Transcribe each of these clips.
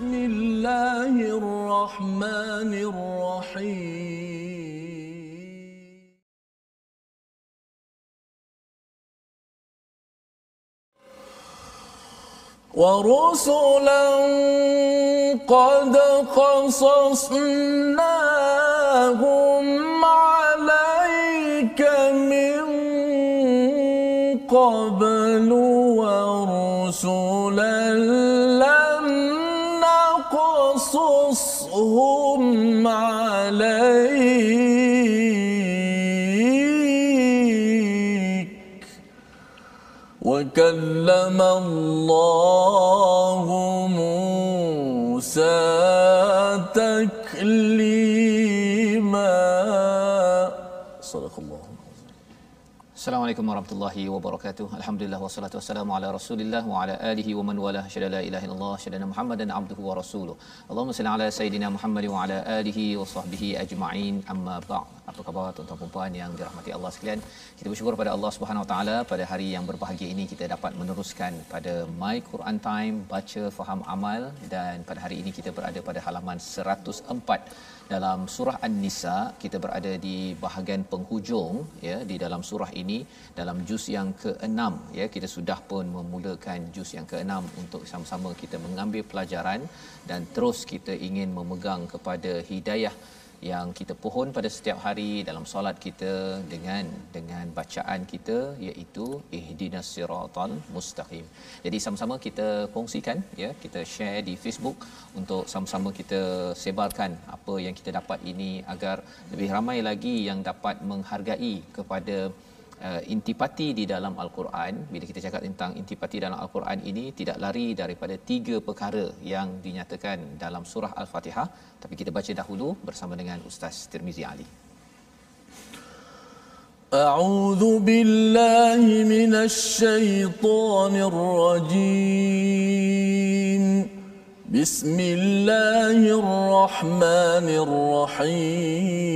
بسم الله الرحمن الرحيم. ورسلا قد قصصناهم عليك من قبل ورسلا نقصصهم عليك وكلم الله موسى Assalamualaikum warahmatullahi wabarakatuh. Alhamdulillah wassalatu wassalamu ala Rasulillah wa ala alihi wa man wala syada la ilaha illallah syada Muhammadan abduhu wa rasuluh. Allahumma salli ala sayidina Muhammad wa ala alihi wa sahbihi ajma'in. Amma ba'd. Apa khabar tuan-tuan dan puan yang dirahmati Allah sekalian? Kita bersyukur pada Allah Subhanahu wa taala pada hari yang berbahagia ini kita dapat meneruskan pada My Quran Time baca faham amal dan pada hari ini kita berada pada halaman 104 dalam surah An-Nisa kita berada di bahagian penghujung ya di dalam surah ini dalam juz yang ke-6 ya kita sudah pun memulakan juz yang ke-6 untuk sama-sama kita mengambil pelajaran dan terus kita ingin memegang kepada hidayah yang kita pohon pada setiap hari dalam solat kita dengan dengan bacaan kita iaitu ihdinas siratal mustaqim. Jadi sama-sama kita kongsikan ya, kita share di Facebook untuk sama-sama kita sebarkan apa yang kita dapat ini agar lebih ramai lagi yang dapat menghargai kepada uh, intipati di dalam al-Quran bila kita cakap tentang intipati dalam al-Quran ini tidak lari daripada tiga perkara yang dinyatakan dalam surah al-Fatihah tapi kita baca dahulu bersama dengan Ustaz Tirmizi Ali أعوذ بالله من الشيطان الرجيم بسم الله الرحمن الرحيم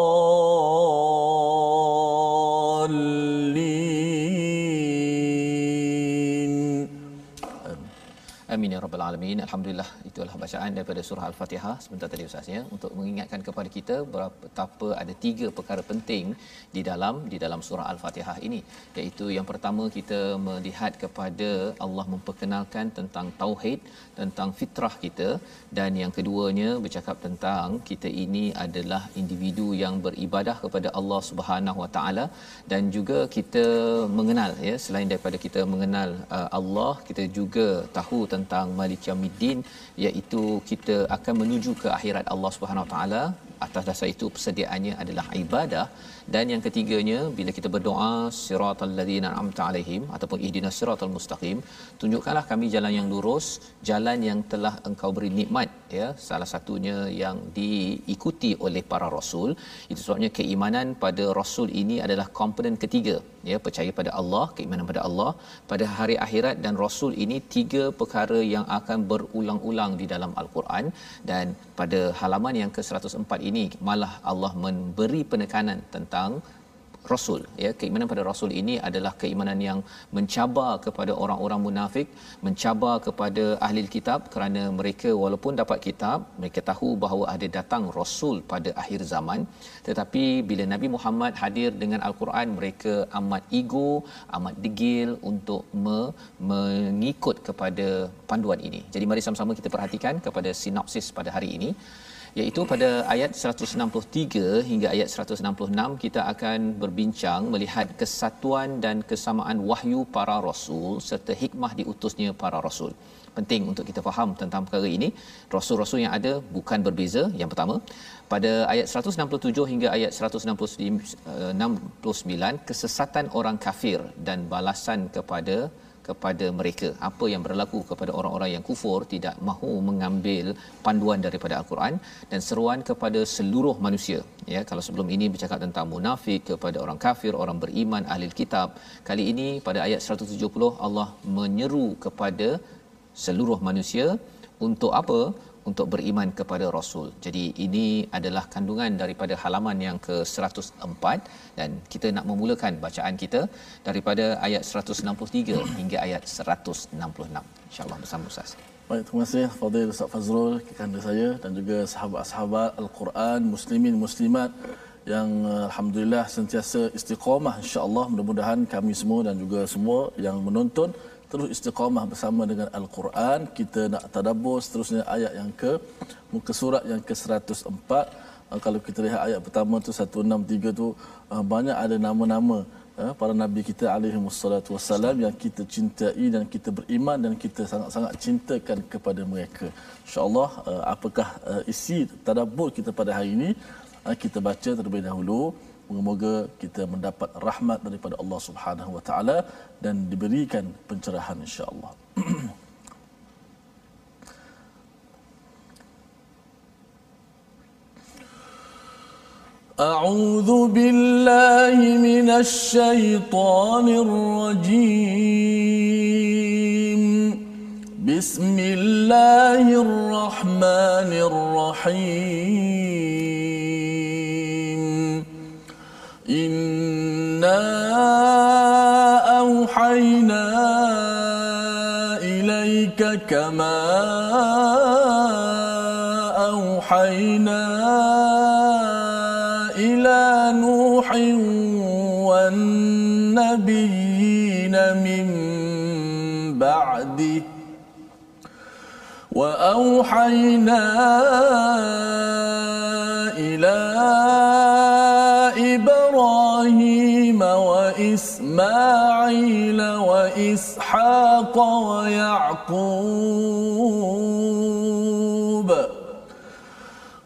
Alamin. Alhamdulillah itulah bacaan daripada surah Al-Fatihah sebentar tadi Ustaz ya untuk mengingatkan kepada kita betapa ada tiga perkara penting di dalam di dalam surah Al-Fatihah ini. Iaitu yang pertama kita melihat kepada Allah memperkenalkan tentang tauhid, tentang fitrah kita. Dan yang keduanya bercakap tentang kita ini adalah individu yang beribadah kepada Allah Subhanahu Wa Taala. Dan juga kita mengenal ya selain daripada kita mengenal uh, Allah kita juga tahu tentang Malik Yaumiddin iaitu kita akan menuju ke akhirat Allah Subhanahu Wa Taala. Atas dasar itu persediaannya adalah ibadah dan yang ketiganya bila kita berdoa siratal ladzina an'amta alaihim ataupun ihdinas siratal mustaqim tunjukkanlah kami jalan yang lurus jalan yang telah engkau beri nikmat ya. Salah satunya yang diikuti oleh para rasul. Itu sebabnya keimanan pada rasul ini adalah komponen ketiga ya. Percaya pada Allah keimanan pada Allah. Pada hari akhirat dan rasul ini tiga perkara yang akan berulang-ulang di dalam al-Quran. Dan pada halaman yang ke-104 ini malah Allah memberi penekanan tentang rasul ya. Keimanan pada rasul ini adalah keimanan yang mencabar kepada orang-orang munafik mencabar kepada ahli kitab kerana mereka walaupun dapat kitab mereka tahu bahawa ada datang rasul pada akhir zaman. Tetapi bila Nabi Muhammad hadir dengan al-Quran mereka amat ego amat degil untuk me- mengikut kepada panduan ini. Jadi mari sama-sama kita perhatikan kepada sinopsis pada hari ini iaitu pada ayat 163 hingga ayat 166 kita akan berbincang melihat kesatuan dan kesamaan wahyu para rasul serta hikmah diutusnya para rasul. Penting untuk kita faham tentang perkara ini. Rasul-rasul yang ada bukan berbeza. Yang pertama pada ayat 167 hingga ayat 169 kesesatan orang kafir dan balasan kepada kepada mereka. Apa yang berlaku kepada orang-orang yang kufur tidak mahu mengambil panduan daripada al-Quran dan seruan kepada seluruh manusia. Ya kalau sebelum ini bercakap tentang munafik kepada orang kafir orang beriman ahli kitab kali ini pada ayat 170 Allah menyeru kepada seluruh manusia untuk apa untuk beriman kepada rasul. Jadi ini adalah kandungan daripada halaman yang ke-104 dan kita nak memulakan bacaan kita daripada ayat 163 hingga ayat 166. Insya-Allah bersama Ustaz. Baik, terima kasih Fadil Ustaz Fazrul, kekanda saya dan juga sahabat-sahabat Al-Quran, muslimin muslimat yang uh, alhamdulillah sentiasa istiqamah insya-Allah mudah-mudahan kami semua dan juga semua yang menonton terus istiqamah bersama dengan Al-Quran kita nak tadabbur seterusnya ayat yang ke muka surat yang ke 104 uh, kalau kita lihat ayat pertama tu 163 tu uh, banyak ada nama-nama uh, para nabi kita alaihi wassalatu wassalam yang kita cintai dan kita beriman dan kita sangat-sangat cintakan kepada mereka. Insyaallah uh, apakah uh, isi tadabbur kita pada hari ini uh, kita baca terlebih dahulu Moga-moga kita mendapat rahmat daripada Allah Subhanahu Wa Taala dan diberikan pencerahan insya-Allah. أعوذ بالله من الشيطان الرجيم بسم الله الرحمن الرحيم أوحينا إليك كما أوحينا إلى نوح والنبيين من بعده. وأوحينا إلى إبراهيم وإسماعيل وإسحاق ويعقوب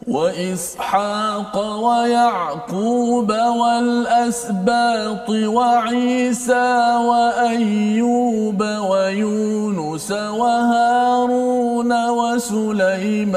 وإسحاق ويعقوب والأسباط وعيسى وأيوب ويونس وهارون وسليمان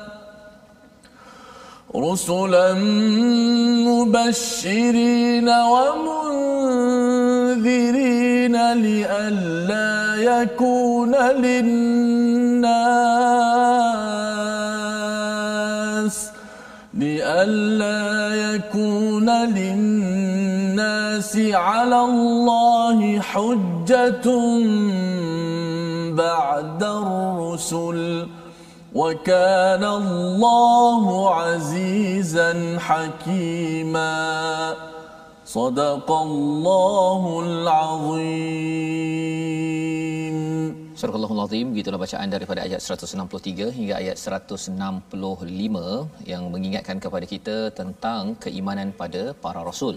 رسلا مبشرين ومنذرين لئلا يكون للناس لئلا يكون للناس على الله حجة بعد الرسل. وكان الله عزيزا حكيما. صدق الله العظيم. Surah Al-Azim gitulah bacaan daripada ayat 163 hingga ayat 165 yang mengingatkan kepada kita tentang keimanan pada para rasul.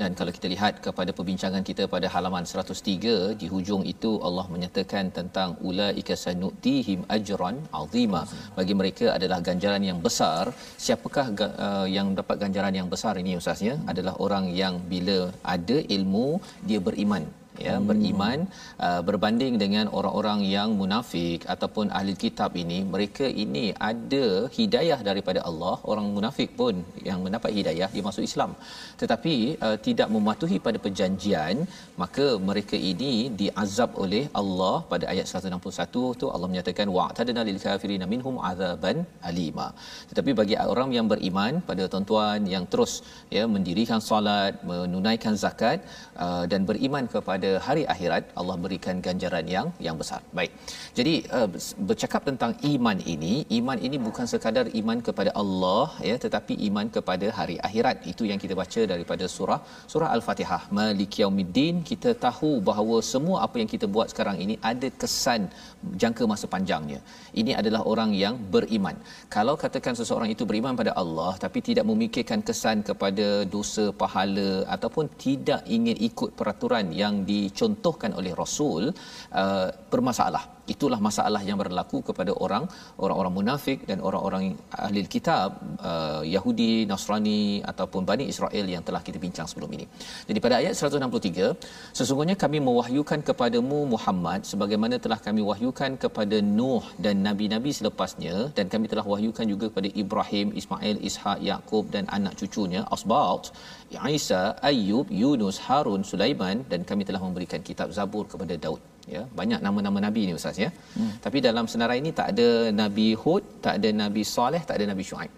Dan kalau kita lihat kepada perbincangan kita pada halaman 103 di hujung itu Allah menyatakan tentang ulaika sanutihim ajran azima. Bagi mereka adalah ganjaran yang besar. Siapakah uh, yang dapat ganjaran yang besar ini ustaznya? Adalah orang yang bila ada ilmu dia beriman ya hmm. beriman uh, berbanding dengan orang-orang yang munafik ataupun ahli kitab ini mereka ini ada hidayah daripada Allah. Orang munafik pun yang mendapat hidayah dia masuk Islam. Tetapi uh, tidak mematuhi pada perjanjian maka mereka ini diazab oleh Allah pada ayat 161 tu Allah menyatakan wa'tadna lil kafirin minhum azaban alima. Tetapi bagi orang yang beriman pada tuan-tuan yang terus ya mendirikan solat menunaikan zakat uh, dan beriman kepada hari akhirat Allah berikan ganjaran yang yang besar. Baik. Jadi uh, bercakap tentang iman ini iman ini bukan sekadar iman kepada Allah ya tetapi iman kepada hari akhirat. Itu yang kita baca daripada surah surah al-fatihah. Maliki yaumiddin kita tahu bahawa semua apa yang kita buat sekarang ini ada kesan jangka masa panjangnya. Ini adalah orang yang beriman. Kalau katakan seseorang itu beriman pada Allah tapi tidak memikirkan kesan kepada dosa pahala ataupun tidak ingin ikut peraturan yang dicontohkan oleh rasul uh, bermasalah itulah masalah yang berlaku kepada orang orang-orang munafik dan orang-orang ahli kitab uh, Yahudi Nasrani ataupun Bani Israel yang telah kita bincang sebelum ini. Jadi pada ayat 163 sesungguhnya kami mewahyukan kepadamu Muhammad sebagaimana telah kami wahyukan kepada Nuh dan nabi-nabi selepasnya dan kami telah wahyukan juga kepada Ibrahim, Ismail, Ishak, Yakub dan anak cucunya Asbat, Isa, Ayub, Yunus, Harun, Sulaiman dan kami telah memberikan kitab Zabur kepada Daud ya banyak nama-nama nabi ni ustaz ya hmm. tapi dalam senarai ini tak ada nabi hud tak ada nabi soleh tak ada nabi syuaib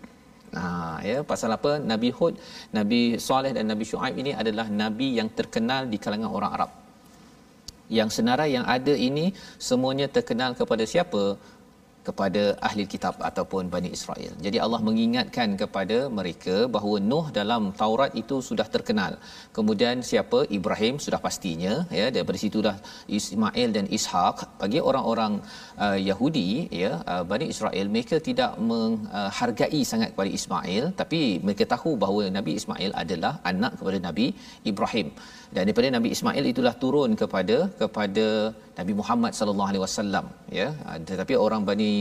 Ha ya pasal apa Nabi Hud, Nabi Saleh dan Nabi Shu'aib ini adalah nabi yang terkenal di kalangan orang Arab. Yang senarai yang ada ini semuanya terkenal kepada siapa? Kepada ahli kitab ataupun Bani Israel. Jadi Allah mengingatkan kepada mereka bahawa Nuh dalam Taurat itu sudah terkenal. Kemudian siapa? Ibrahim sudah pastinya ya daripada situlah Ismail dan Ishak bagi orang-orang uh, Yahudi ya uh, Bani Israel mereka tidak menghargai sangat kepada Ismail tapi mereka tahu bahawa Nabi Ismail adalah anak kepada Nabi Ibrahim dan daripada Nabi Ismail itulah turun kepada kepada Nabi Muhammad sallallahu alaihi wasallam ya. Ah, tetapi orang Bani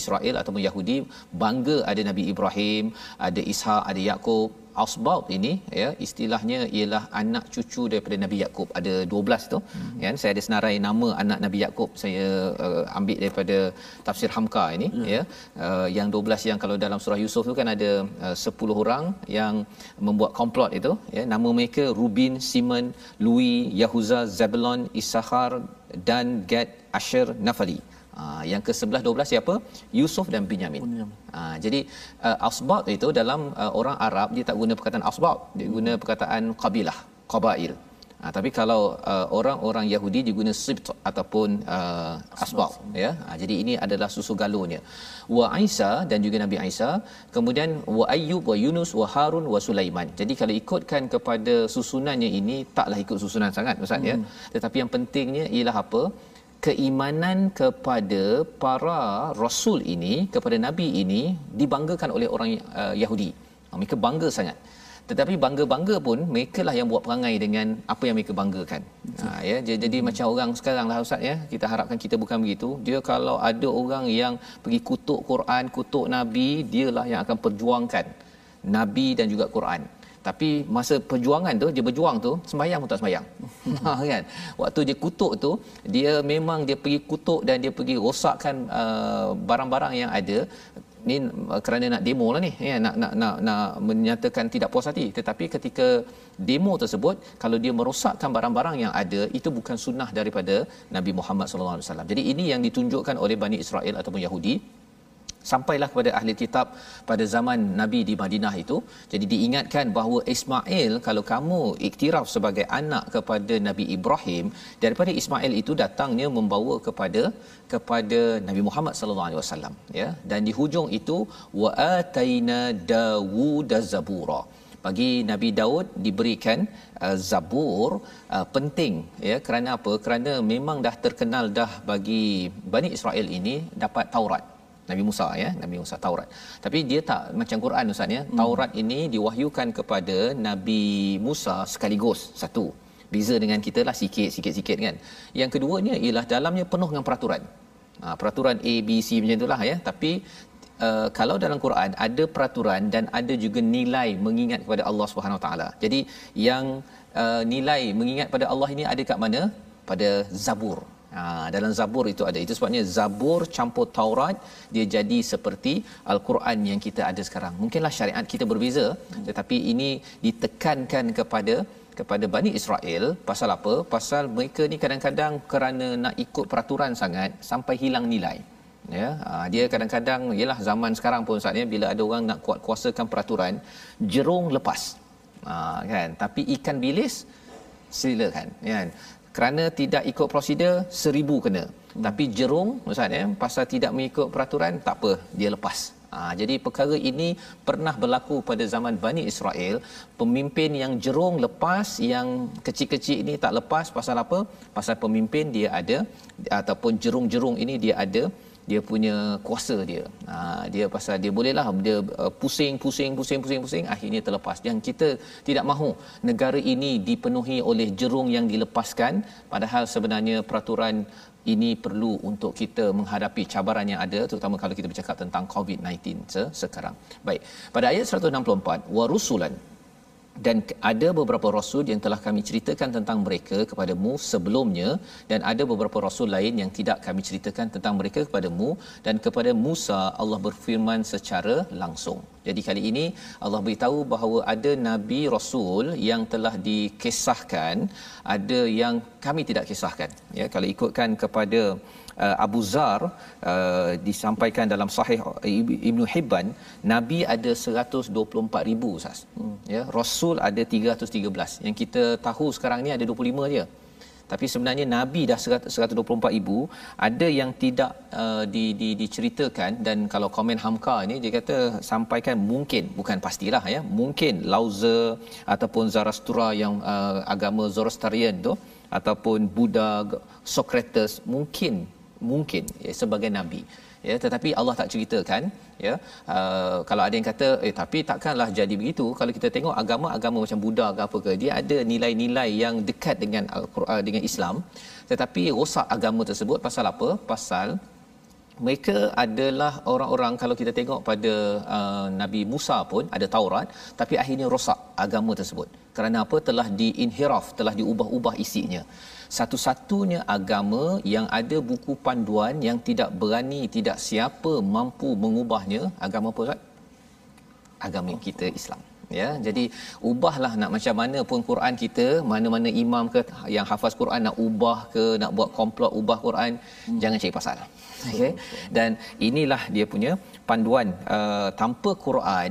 Israel ataupun Yahudi bangga ada Nabi Ibrahim ada Ishak ada Yakub Asbab ini ya istilahnya ialah anak cucu daripada Nabi Yakub ada 12 tu. Hmm. kan saya ada senarai nama anak Nabi Yakub saya uh, ambil daripada tafsir Hamka ini hmm. ya. Uh, yang 12 yang kalau dalam surah Yusuf tu kan ada uh, 10 orang yang membuat komplot itu ya. Nama mereka Rubin Simon Louis Yahuza Zebulon Issachar dan Gad Asher Nafali Ha, yang ke-11 12 siapa? Yusuf dan Binyamin. Ha, jadi uh, asbab itu dalam uh, orang Arab dia tak guna perkataan asbab, dia guna perkataan qabilah, qabail. Ha, tapi kalau uh, orang-orang Yahudi dia guna sibt ataupun uh, asbab ya. Ha, jadi ini adalah susu galunya. Wa Isa dan juga Nabi Isa, kemudian wa Ayyub wa Yunus wa Harun wa Sulaiman. Jadi kalau ikutkan kepada susunannya ini taklah ikut susunan sangat Ustaz ya. hmm. ya. Tetapi yang pentingnya ialah apa? Keimanan kepada para rasul ini kepada nabi ini dibanggakan oleh orang uh, Yahudi. Ha, mereka bangga sangat. Tetapi bangga-bangga pun mereka lah yang buat perangai dengan apa yang mereka banggakan. Ha, ya jadi, jadi hmm. macam orang sekarang lah ustaz ya. Kita harapkan kita bukan begitu. Dia kalau ada orang yang pergi kutuk Quran, kutuk nabi, dialah yang akan perjuangkan nabi dan juga Quran tapi masa perjuangan tu dia berjuang tu sembahyang pun tak sembahyang kan? Waktu dia kutuk tu dia memang dia pergi kutuk dan dia pergi rosakkan uh, barang-barang yang ada. Ni uh, kerana nak demo lah ni ya nak nak nak nak menyatakan tidak puas hati. Tetapi ketika demo tersebut kalau dia merosakkan barang-barang yang ada itu bukan sunnah daripada Nabi Muhammad sallallahu alaihi wasallam. Jadi ini yang ditunjukkan oleh Bani Israel ataupun Yahudi sampailah kepada ahli kitab pada zaman Nabi di Madinah itu. Jadi diingatkan bahawa Ismail kalau kamu iktiraf sebagai anak kepada Nabi Ibrahim daripada Ismail itu datangnya membawa kepada kepada Nabi Muhammad sallallahu alaihi wasallam ya. Dan di hujung itu wa ataina Dawud zabura bagi Nabi Daud diberikan uh, zabur uh, penting ya. Kerana apa? Kerana memang dah terkenal dah bagi Bani Israel ini dapat Taurat Nabi Musa ya Nabi Musa Taurat. Tapi dia tak macam Quran ustaz ya hmm. Taurat ini diwahyukan kepada Nabi Musa sekaligus. Satu beza dengan kita lah sikit sikit sikit kan. Yang keduanya ialah dalamnya penuh dengan peraturan. Ha, peraturan A B C macam itulah ya. Tapi Uh, kalau dalam Quran ada peraturan dan ada juga nilai mengingat kepada Allah Subhanahu taala. Jadi yang uh, nilai mengingat pada Allah ini ada kat mana? Pada Zabur Ha, dalam Zabur itu ada. Itu sebabnya Zabur campur Taurat dia jadi seperti Al-Quran yang kita ada sekarang. Mungkinlah syariat kita berbeza tetapi ini ditekankan kepada kepada Bani Israel pasal apa? Pasal mereka ni kadang-kadang kerana nak ikut peraturan sangat sampai hilang nilai. Ya, ha, dia kadang-kadang ialah zaman sekarang pun saatnya bila ada orang nak kuat kuasakan peraturan, jerung lepas. Ha, kan? Tapi ikan bilis silakan, kan? Kerana tidak ikut prosedur seribu kena. Hmm. tapi jerung ustaz ya pasal tidak mengikut peraturan tak apa dia lepas. Ha, jadi perkara ini pernah berlaku pada zaman Bani Israel. Pemimpin yang jerung lepas yang kecil-kecil ini tak lepas pasal apa? Pasal pemimpin dia ada ataupun jerung-jerung ini dia ada dia punya kuasa dia. Ha, dia pasal dia bolehlah dia uh, pusing pusing pusing pusing pusing akhirnya terlepas. Yang kita tidak mahu negara ini dipenuhi oleh jerung yang dilepaskan padahal sebenarnya peraturan ini perlu untuk kita menghadapi cabaran yang ada terutama kalau kita bercakap tentang COVID-19 sekarang. Baik. Pada ayat 164 warusulan dan ada beberapa rasul yang telah kami ceritakan tentang mereka kepadamu sebelumnya dan ada beberapa rasul lain yang tidak kami ceritakan tentang mereka kepadamu dan kepada Musa Allah berfirman secara langsung. Jadi kali ini Allah beritahu bahawa ada nabi rasul yang telah dikisahkan, ada yang kami tidak kisahkan. Ya, kalau ikutkan kepada uh, Abu Zar uh, disampaikan dalam sahih Ibnu Hibban nabi ada 124,000 Ustaz. Hmm. Ya, rasul ada 313. Yang kita tahu sekarang ni ada 25 je. Tapi sebenarnya nabi dah 124,000, ada yang tidak uh, di, di diceritakan dan kalau komen Hamka ini dia kata sampaikan mungkin bukan pastilah ya, mungkin Lauza ataupun Zarathustra yang uh, agama Zoroastrian tu ataupun Buddha Socrates mungkin mungkin ya, sebagai nabi. Ya tetapi Allah tak ceritakan ya. Uh, kalau ada yang kata eh tapi takkanlah jadi begitu. Kalau kita tengok agama-agama macam Buddha ke apa ke dia ada nilai-nilai yang dekat dengan Al-Quran dengan Islam. Tetapi rosak agama tersebut pasal apa? Pasal mereka adalah orang-orang kalau kita tengok pada uh, Nabi Musa pun ada Taurat tapi akhirnya rosak agama tersebut. Kerana apa? Telah diinhiraf telah diubah-ubah isinya satu-satunya agama yang ada buku panduan yang tidak berani tidak siapa mampu mengubahnya agama apa Ustaz? agama kita Islam. Ya jadi ubahlah nak macam mana pun Quran kita mana-mana imam ke yang hafaz Quran nak ubah ke nak buat komplot ubah Quran hmm. jangan cari pasal. Okey? dan inilah dia punya panduan. Uh, tanpa Quran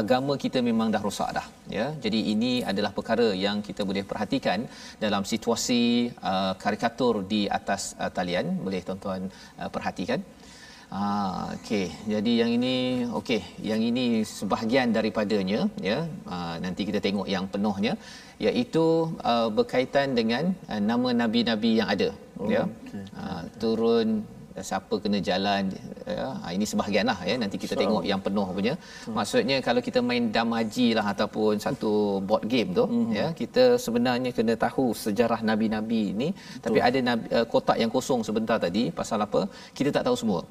agama kita memang dah rosak dah ya jadi ini adalah perkara yang kita boleh perhatikan dalam situasi uh, karikatur di atas uh, talian boleh tuan-tuan uh, perhatikan Ah, okey. Jadi yang ini okey, yang ini sebahagian daripadanya ya. Ah, nanti kita tengok yang penuhnya iaitu uh, berkaitan dengan uh, nama nabi-nabi yang ada oh, ya. Okay. Ah, turun siapa kena jalan ya ha, ini sebahagianlah ya nanti kita tengok yang penuh punya hmm. maksudnya kalau kita main damaji lah ataupun satu board game tu hmm. ya kita sebenarnya kena tahu sejarah nabi-nabi ini Betul. tapi ada nabi, uh, kotak yang kosong sebentar tadi pasal apa kita tak tahu semua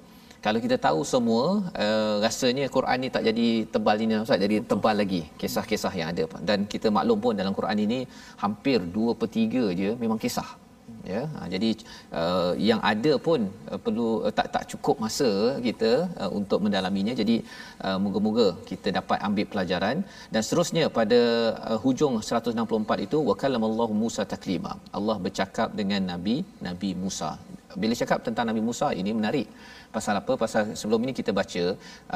kalau kita tahu semua uh, rasanya Quran ni tak jadi tebal ini Ustaz jadi Betul. tebal lagi kisah-kisah yang ada dan kita maklum pun dalam Quran ini hampir 2 per 3 je memang kisah ya ha, jadi uh, yang ada pun uh, perlu uh, tak tak cukup masa kita uh, untuk mendalaminya. Jadi uh, moga-moga kita dapat ambil pelajaran. Dan seterusnya pada uh, hujung 164 itu wakallamallahu Musa taklima. Allah bercakap dengan nabi nabi Musa. Bila cakap tentang nabi Musa ini menarik. Pasal apa? Pasal sebelum ini kita baca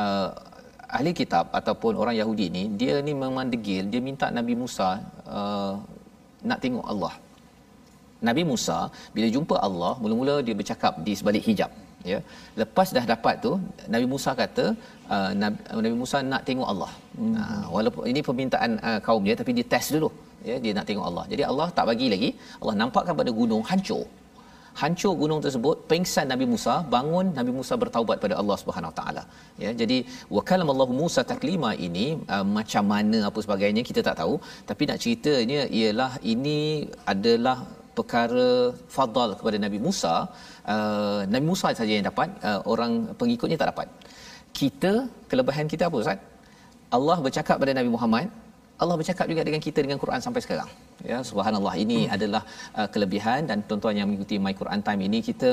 uh, ahli kitab ataupun orang Yahudi ni dia ni memang degil. Dia minta nabi Musa uh, nak tengok Allah Nabi Musa bila jumpa Allah mula-mula dia bercakap di sebalik hijab ya. Lepas dah dapat tu Nabi Musa kata uh, Nabi, Nabi Musa nak tengok Allah. Hmm. uh, walaupun ini permintaan uh, kaum dia tapi dia test dulu ya dia nak tengok Allah. Jadi Allah tak bagi lagi Allah nampakkan pada gunung hancur. Hancur gunung tersebut pengsan Nabi Musa bangun Nabi Musa bertaubat pada Allah Subhanahu taala ya. Jadi wakalam Allah Musa taklima ini uh, macam mana apa sebagainya kita tak tahu. Tapi nak ceritanya ialah ini adalah perkara fadal kepada Nabi Musa uh, Nabi Musa saja yang dapat uh, orang pengikutnya tak dapat kita kelebihan kita apa Ustaz Allah bercakap pada Nabi Muhammad Allah bercakap juga dengan kita dengan Quran sampai sekarang. Ya, subhanallah ini hmm. adalah uh, kelebihan dan tuan-tuan yang mengikuti My Quran Time ini kita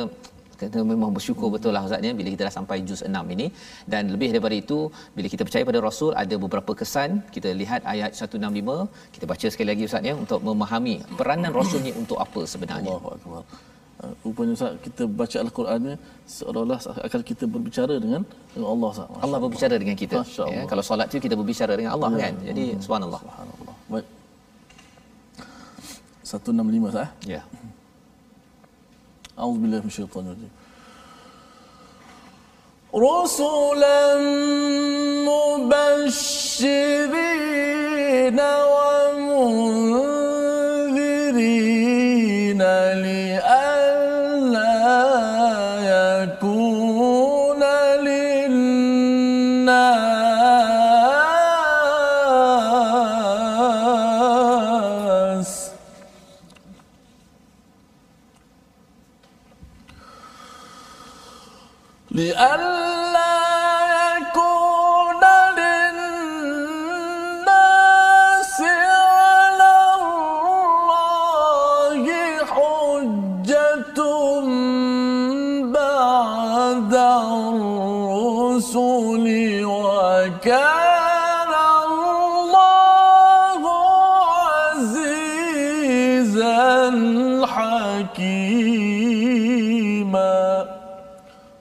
kita memang bersyukur betul lah Ustaz ni bila kita dah sampai juz 6 ini. Dan lebih daripada itu bila kita percaya pada Rasul ada beberapa kesan. Kita lihat ayat 165 kita baca sekali lagi Ustaz ya untuk memahami peranan Rasul ni untuk apa sebenarnya. Allahuakbar uh, rupanya Ustaz kita baca Al-Quran ni seolah-olah akan kita berbicara dengan dengan Allah Ustaz. Allah, Allah berbicara dengan kita ya. Kalau solat tu kita berbicara dengan Allah ya. kan? Jadi hmm. subhanallah. Subhanallah. Baik. 165 Ustaz eh? ya. yeah. بالله من الشيطان الرجيم رسلا مبشرين ومنذرين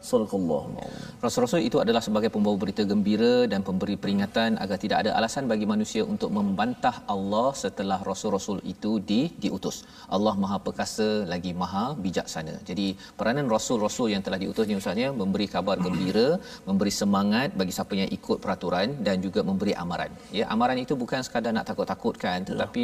Sallallahu Rasul-rasul itu adalah sebagai pembawa berita gembira dan pemberi peringatan agar tidak ada alasan bagi manusia untuk membantah Allah setelah rasul-rasul itu di diutus. Allah Maha Perkasa lagi Maha Bijaksana. Jadi peranan rasul-rasul yang telah diutus ni usahanya memberi kabar gembira, memberi semangat bagi siapa yang ikut peraturan dan juga memberi amaran. Ya, amaran itu bukan sekadar nak takut-takutkan tetapi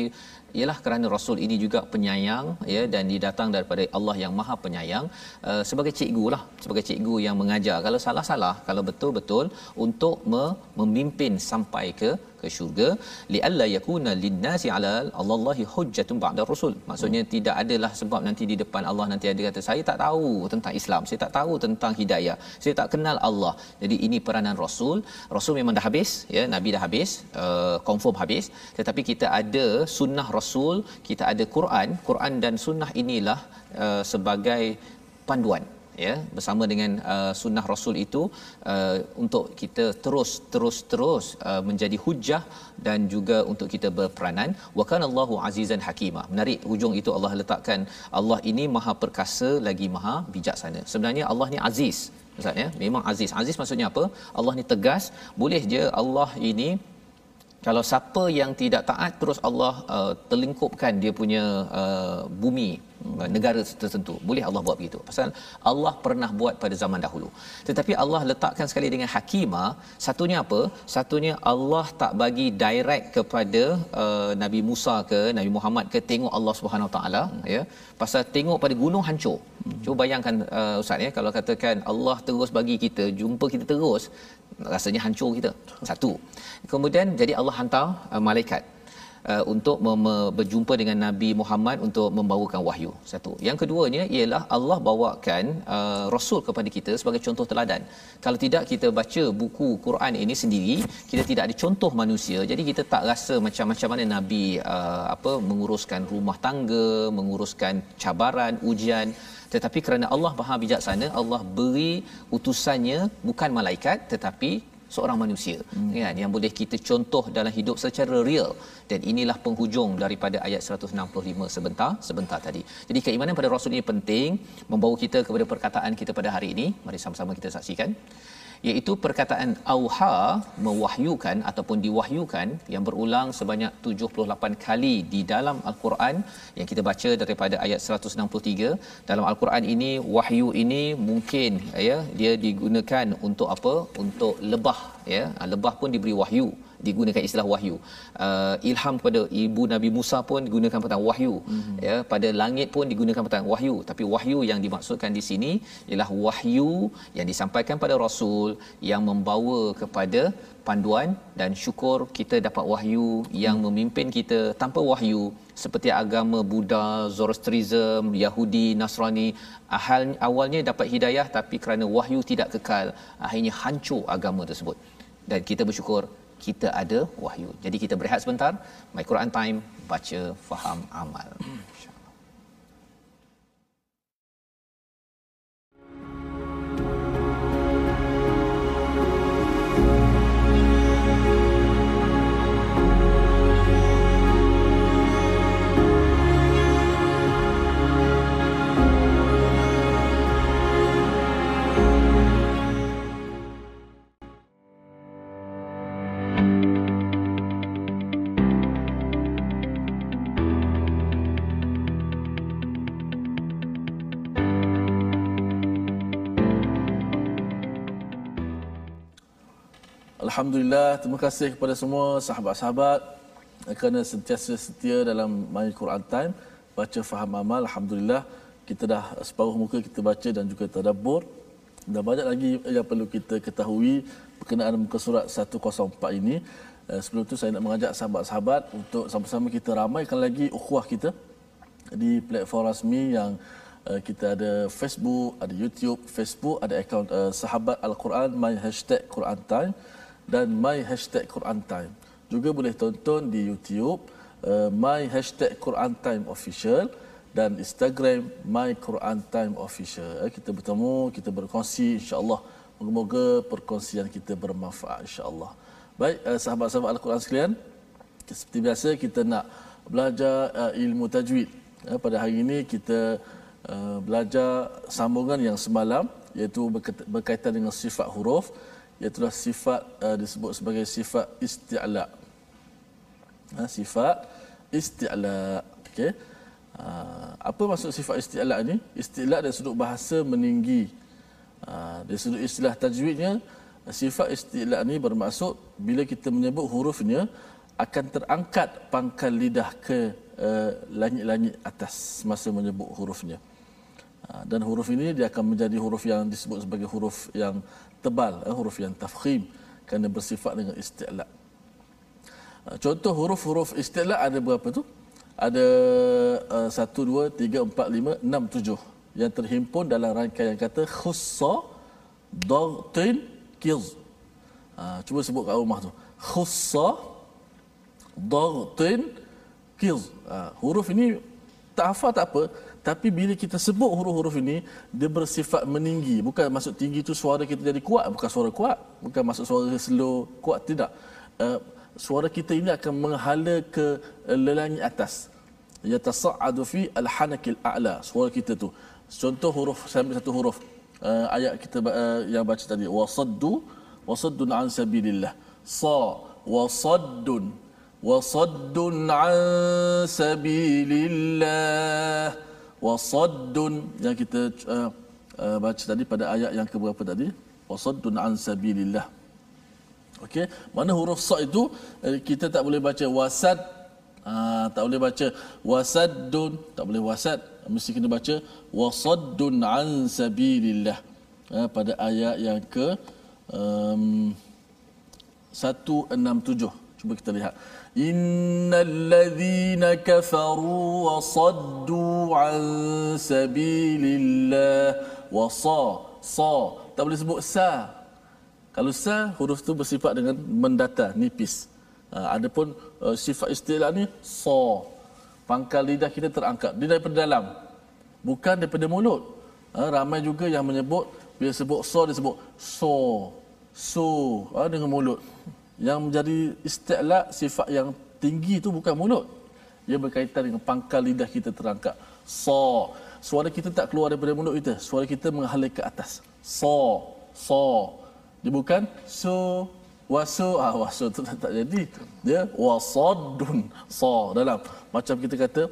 ialah kerana rasul ini juga penyayang ya dan didatang daripada Allah yang Maha Penyayang. Uh, sebagai cikgu lah sebagai cikgu yang mengajar. Kalau salah-salah kalau betul-betul untuk me- memimpin sampai ke ke syurga li alla yakuna linnasi ala Allahi hujjatun ba'da rasul maksudnya hmm. tidak adalah sebab nanti di depan Allah nanti ada kata saya tak tahu tentang Islam saya tak tahu tentang hidayah saya tak kenal Allah. Jadi ini peranan rasul. Rasul memang dah habis ya nabi dah habis uh, confirm habis. Tetapi kita ada sunnah rasul kita ada Quran. Quran dan sunnah inilah uh, sebagai panduan ya bersama dengan uh, sunnah rasul itu uh, untuk kita terus terus terus uh, menjadi hujah dan juga untuk kita berperanan. Wa kana Allahu azizan hakima. Menarik hujung itu Allah letakkan Allah ini maha perkasa lagi maha bijaksana. Sebenarnya Allah ni aziz ustaz ya. Memang aziz. Aziz maksudnya apa? Allah ni tegas. Boleh je Allah ini kalau siapa yang tidak taat terus Allah uh, terlingkupkan dia punya uh, bumi uh, negara tertentu. Boleh Allah buat begitu? Pasal Allah pernah buat pada zaman dahulu. Tetapi Allah letakkan sekali dengan hakimah. Satunya apa? Satunya Allah tak bagi direct kepada uh, Nabi Musa ke Nabi Muhammad ke tengok Allah Subhanahu taala ya. Pasal tengok pada gunung hancur. Cuba bayangkan uh, ustaz ya. Kalau katakan Allah terus bagi kita jumpa kita terus rasanya hancur kita. Satu. Kemudian jadi Allah hantar uh, malaikat uh, untuk mem- berjumpa dengan Nabi Muhammad untuk membawakan wahyu. Satu. Yang keduanya ialah Allah bawakan uh, rasul kepada kita sebagai contoh teladan. Kalau tidak kita baca buku Quran ini sendiri kita tidak ada contoh manusia jadi kita tak rasa macam-macam mana Nabi uh, apa menguruskan rumah tangga menguruskan cabaran ujian. Tetapi kerana Allah Maha bijaksana Allah beri utusannya bukan malaikat tetapi seorang manusia hmm. kan yang boleh kita contoh dalam hidup secara real dan inilah penghujung daripada ayat 165 sebentar sebentar tadi. Jadi keimanan pada rasul ini penting membawa kita kepada perkataan kita pada hari ini. Mari sama-sama kita saksikan iaitu perkataan auha mewahyukan ataupun diwahyukan yang berulang sebanyak 78 kali di dalam al-Quran yang kita baca daripada ayat 163 dalam al-Quran ini wahyu ini mungkin ya dia digunakan untuk apa? Untuk lebah ya lebah pun diberi wahyu digunakan istilah wahyu. Uh, ilham kepada ibu Nabi Musa pun digunakan perkataan wahyu. Mm-hmm. Ya, pada langit pun digunakan perkataan wahyu, tapi wahyu yang dimaksudkan di sini ialah wahyu yang disampaikan pada rasul yang membawa kepada panduan dan syukur kita dapat wahyu yang mm. memimpin kita tanpa wahyu seperti agama Buddha, Zoroastrianism, Yahudi, Nasrani ahal, awalnya dapat hidayah tapi kerana wahyu tidak kekal akhirnya hancur agama tersebut dan kita bersyukur kita ada wahyu. Jadi kita berehat sebentar. My Quran Time baca faham amal. Alhamdulillah, terima kasih kepada semua sahabat-sahabat kerana sentiasa setia dalam My Quran Time baca faham amal. Alhamdulillah, kita dah separuh muka kita baca dan juga tadabbur. Dan banyak lagi yang perlu kita ketahui berkenaan muka surat 104 ini. Eh, sebelum tu saya nak mengajak sahabat-sahabat untuk sama-sama kita ramaikan lagi ukhuwah kita di platform rasmi yang eh, kita ada Facebook, ada YouTube, Facebook, ada akaun uh, Sahabat Al-Quran, my hashtag Quran Time dan my hashtag Quran Time. Juga boleh tonton di YouTube uh, my hashtag Quran Time Official dan Instagram my Quran Time Official. Uh, kita bertemu, kita berkongsi insya-Allah. Moga-moga perkongsian kita bermanfaat insya-Allah. Baik, uh, sahabat-sahabat Al-Quran sekalian, seperti biasa kita nak belajar uh, ilmu tajwid. Uh, pada hari ini kita uh, belajar sambungan yang semalam iaitu berkaitan dengan sifat huruf iaitulah sifat uh, disebut sebagai sifat isti'la. Ha, sifat isti'la. Okey. Uh, apa maksud sifat isti'la ni? Isti'la dari sudut bahasa meninggi. Uh, dari sudut istilah tajwidnya, sifat isti'la ni bermaksud bila kita menyebut hurufnya akan terangkat pangkal lidah ke uh, langit-langit atas semasa menyebut hurufnya. Dan huruf ini dia akan menjadi huruf yang disebut sebagai huruf yang tebal eh, huruf yang tafkhim kerana bersifat dengan isti'la. Uh, contoh huruf-huruf isti'la ada berapa tu? Ada uh, 1 2 3 4 5 6 7 yang terhimpun dalam rangkaian kata khussa dartin kiz. Uh, cuba sebut kat rumah tu. Khussa dartin kiz. Uh, huruf ini tak hafal tak apa tapi bila kita sebut huruf-huruf ini dia bersifat meninggi. Bukan maksud tinggi itu suara kita jadi kuat. Bukan suara kuat. Bukan maksud suara slow kuat. Tidak. Uh, suara kita ini akan menghala ke uh, lelangit atas. Yatasa'adu fi al-hanakil a'la. Suara kita tu. Contoh huruf saya ambil satu huruf. Uh, ayat kita uh, yang baca tadi. Wasaddu wasaddun an sabilillah. Sa wasaddun wasaddun an sabilillah wasaddun. Yang kita uh, uh, baca tadi pada ayat yang keberapa tadi? Wasaddun an sabilillah. Okey. Mana huruf sa itu? Uh, kita tak boleh baca wasad. Uh, tak boleh baca wasaddun. Tak boleh wasad. Mesti kena baca wasaddun an sabilillah. Uh, pada ayat yang ke um, 167 cuba kita lihat إن الذين كفروا وصدوا عن سبيل الله وصا صا tak boleh sebut sa kalau sa huruf tu bersifat dengan mendata nipis uh, adapun uh, sifat istilah ni sa pangkal lidah kita terangkat dia daripada dalam bukan daripada mulut uh, ramai juga yang menyebut bila sebut sa dia sebut so so uh, dengan mulut yang menjadi isti'la sifat yang tinggi itu bukan mulut. Ia berkaitan dengan pangkal lidah kita terangkat sa suara kita tak keluar daripada mulut kita. Suara kita menghala ke atas. Sa sa dia bukan so wasu ah wasu tu tak, tak jadi. Dia wasadun sa dalam. Macam kita kata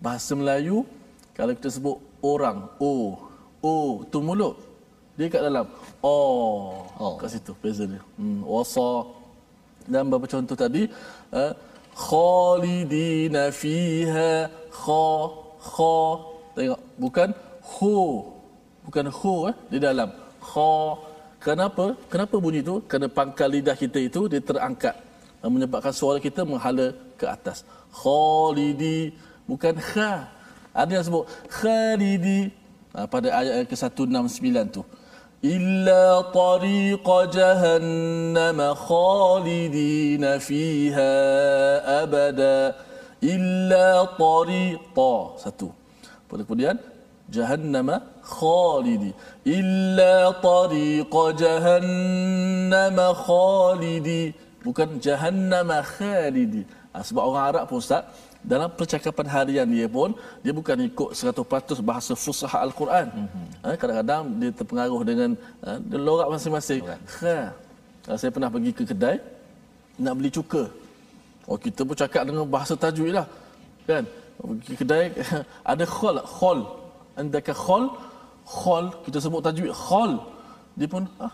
bahasa Melayu kalau kita sebut orang oh oh tu mulut. Dia kat dalam. Oh, oh. kat situ beza dia. Hmm wasa dan beberapa contoh tadi? Uh, khalidina fiha kha kha. Tengok bukan hu bukan hu eh di dalam. Kha. Kenapa? Kenapa bunyi itu? Kerana pangkal lidah kita itu dia terangkat menyebabkan suara kita menghala ke atas. Khalidi bukan kha. Ada yang sebut khalidi. Uh, pada ayat yang ke-169 tu إلا طريق جهنم خالدين فيها أبدا إلا طريق satu kemudian جهنم خالدي إلا طريق جهنم خالدي bukan jahannam khalidi ha, sebab orang Arab pun Ustaz dalam percakapan harian dia pun dia bukan ikut 100% bahasa fusah al-Quran. Mm-hmm. Ha, kadang-kadang dia terpengaruh dengan ha, lorak masing-masing. Ha. ha. Saya pernah pergi ke kedai nak beli cuka. Oh kita pun cakap dengan bahasa tajwid lah. Kan? Pergi kedai ada khol, khol. Andaka khol, khol kita sebut tajwid khol. Dia pun ah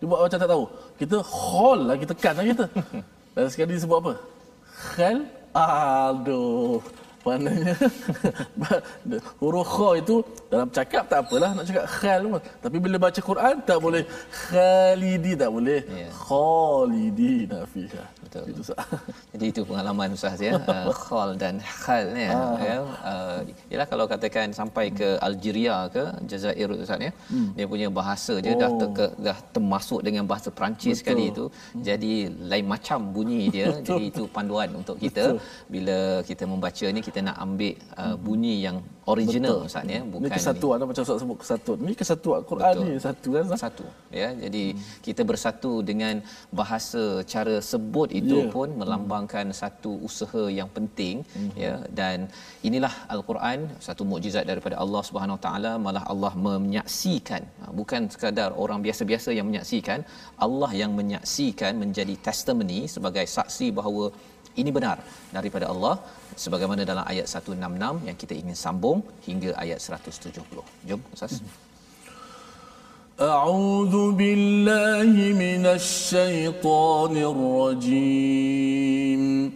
dia buat macam tak tahu. Kita khol lah kita kan lah kita. Dan sekali dia sebut apa? Khal Aduh. Maknanya huruf kha itu dalam cakap tak apalah nak cakap khal pun. Tapi bila baca Quran tak boleh khalidi tak boleh. Yeah. Khalidi nafiha. Betul. Itu sah. Jadi itu pengalaman Ustaz ya. Uh, khal dan khal ya. Ah. ya. Uh, kalau katakan sampai ke Algeria ke Jazair Ustaz ya. Hmm. Dia punya bahasa dia oh. dah ter, dah termasuk dengan bahasa Perancis Betul. kali itu. Hmm. Jadi lain macam bunyi dia. Betul. Jadi itu panduan untuk kita Betul. bila kita membaca ni kita nak ambil uh, bunyi yang original Ustaz ya bukan ini kesatuan ini. macam Ustaz sebut kesatuan ini kesatuan Quran Betul. ni satu kan satu ya jadi hmm. kita bersatu dengan bahasa cara sebut itu yeah. pun melambangkan hmm. satu usaha yang penting hmm. ya dan inilah al-Quran satu mukjizat daripada Allah Subhanahu taala malah Allah menyaksikan ha, bukan sekadar orang biasa-biasa yang menyaksikan Allah yang menyaksikan menjadi testimoni sebagai saksi bahawa ini benar daripada Allah sebagaimana dalam ayat 166 yang kita ingin sambung hingga ayat 170. Jom Ustaz. أعوذ بالله من الشيطان الرجيم.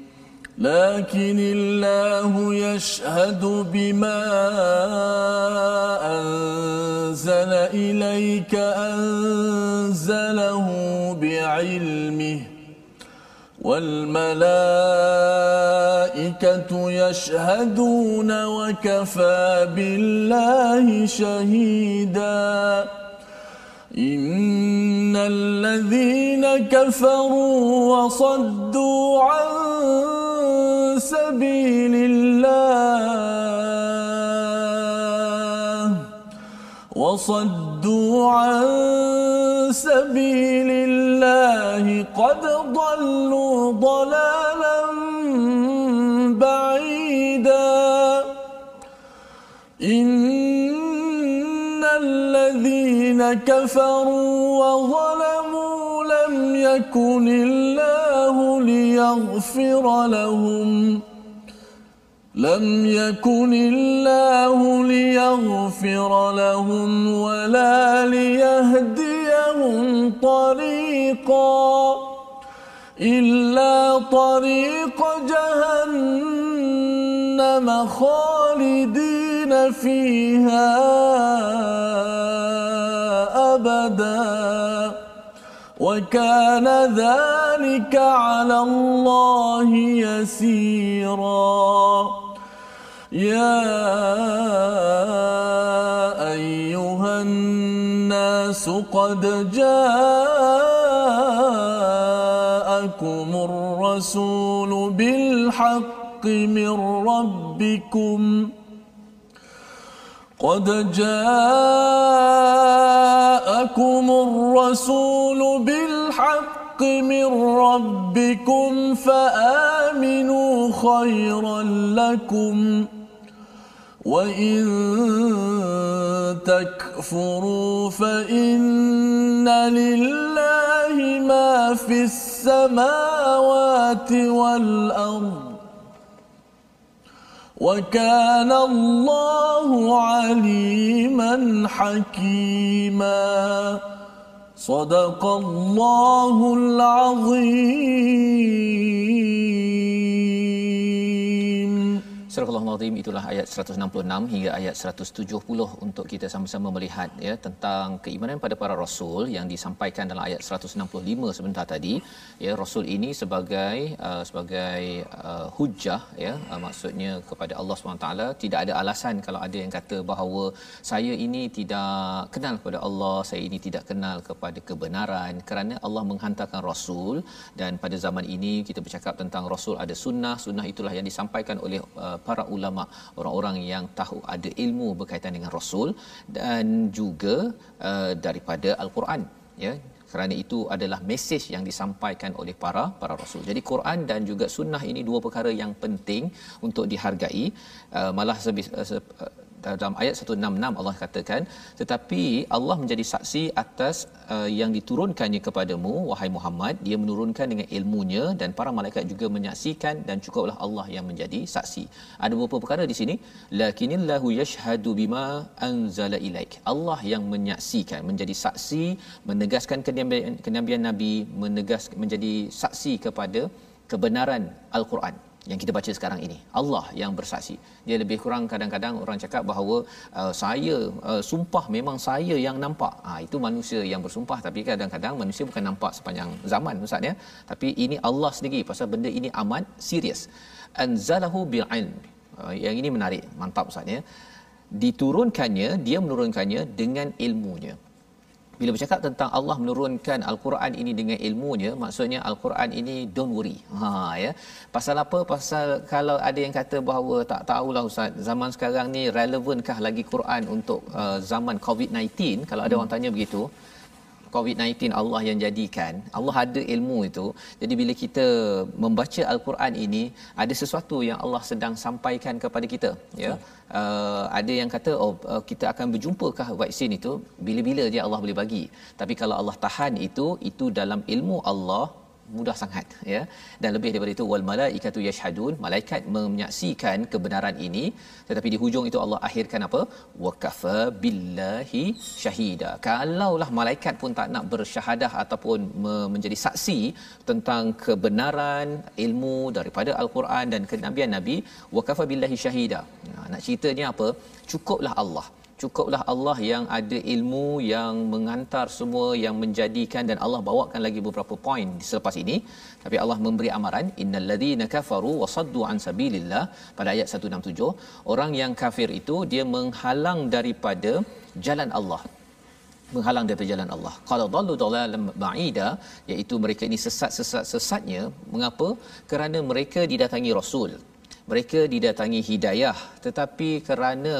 لكن الله يشهد بما أنزل إليك أنزله بعلمه والملائكة يشهدون وكفى بالله شهيدا. إن الذين كفروا وصدوا عن سبيل الله وصدوا عن سبيل الله قد ضلوا ضلالا بعيدا إن الذين كفروا وظلموا لم يكن الله ليغفر لهم. لم يكن الله ليغفر لهم ولا ليهديهم طريقا إلا طريق جهنم خالدين فيها. وكان ذلك على الله يسيرا. يا أيها الناس قد جاءكم الرسول بالحق من ربكم قد جاءكم الرسول بالحق من ربكم فآمنوا خيرا لكم وإن تكفروا فإن لله ما في السماوات والأرض وكان الله عليما حكيما. صدق الله العظيم. Surah Al-Azim itulah ayat 166 hingga ayat 170 untuk kita sama-sama melihat ya tentang keimanan pada para rasul yang disampaikan dalam ayat 165 sebentar tadi. Ya rasul ini sebagai uh, sebagai uh, hujah ya uh, maksudnya kepada Allah SWT tidak ada alasan kalau ada yang kata bahawa saya ini tidak kenal kepada Allah saya ini tidak kenal kepada kebenaran. Kerana Allah menghantarkan rasul dan pada zaman ini kita bercakap tentang rasul ada sunnah. Sunnah itulah yang disampaikan oleh uh, para ulama orang-orang yang tahu ada ilmu berkaitan dengan rasul dan juga uh, daripada al-Quran ya kerana itu adalah mesej yang disampaikan oleh para para rasul. Jadi Quran dan juga sunnah ini dua perkara yang penting untuk dihargai. Uh, malah sebis, uh, dalam ayat 166 Allah katakan tetapi Allah menjadi saksi atas uh, yang diturunkannya kepadamu wahai Muhammad. Dia menurunkan dengan ilmunya dan para malaikat juga menyaksikan dan cukuplah Allah yang menjadi saksi. Ada beberapa perkara di sini. Lakinillahu yashhadu bima anzala ilaik. Allah yang menyaksikan menjadi saksi menegaskan kenabian, kenabian nabi menegas menjadi saksi kepada kebenaran al-Quran yang kita baca sekarang ini. Allah yang bersaksi. Dia lebih kurang kadang-kadang orang cakap bahawa uh, saya uh, sumpah memang saya yang nampak. Ha, itu manusia yang bersumpah. Tapi kadang-kadang manusia bukan nampak sepanjang zaman ustaz ya. Tapi ini Allah sendiri pasal benda ini amat serius. Anzalahu bil ilm uh, yang ini menarik. Mantap ustaz ya. Diturunkannya dia menurunkannya dengan ilmunya bila bercakap tentang Allah menurunkan al-Quran ini dengan ilmunya maksudnya al-Quran ini don't worry. Ha ya. Pasal apa? Pasal kalau ada yang kata bahawa tak tahulah ustaz zaman sekarang ni relevankah lagi Quran untuk uh, zaman COVID-19 kalau ada hmm. orang tanya begitu COVID-19 Allah yang jadikan Allah ada ilmu itu. Jadi bila kita membaca al-Quran ini ada sesuatu yang Allah sedang sampaikan kepada kita ya. Uh, ada yang kata oh uh, kita akan berjumpakah vaksin itu? Bila-bila je Allah boleh bagi. Tapi kalau Allah tahan itu itu dalam ilmu Allah mudah sangat ya. Dan lebih daripada itu wal malaikatu yashhadun malaikat menyaksikan kebenaran ini. Tetapi di hujung itu Allah akhirkan apa? Waqafa billahi syahida kalaulah malaikat pun tak nak bersyahadah ataupun menjadi saksi tentang kebenaran ilmu daripada al-Quran dan kenabian nabi waqafa billahi syahida nah, nak ceritanya apa? Cukuplah Allah cukuplah Allah yang ada ilmu yang mengantar semua yang menjadikan dan Allah bawakan lagi beberapa poin selepas ini tapi Allah memberi amaran innal ladzina kafaru wasaddu an sabilillah pada ayat 167 orang yang kafir itu dia menghalang daripada jalan Allah menghalang daripada jalan Allah. Qala dallu dalalan ba'ida iaitu mereka ini sesat-sesat sesatnya mengapa? Kerana mereka didatangi rasul. Mereka didatangi hidayah tetapi kerana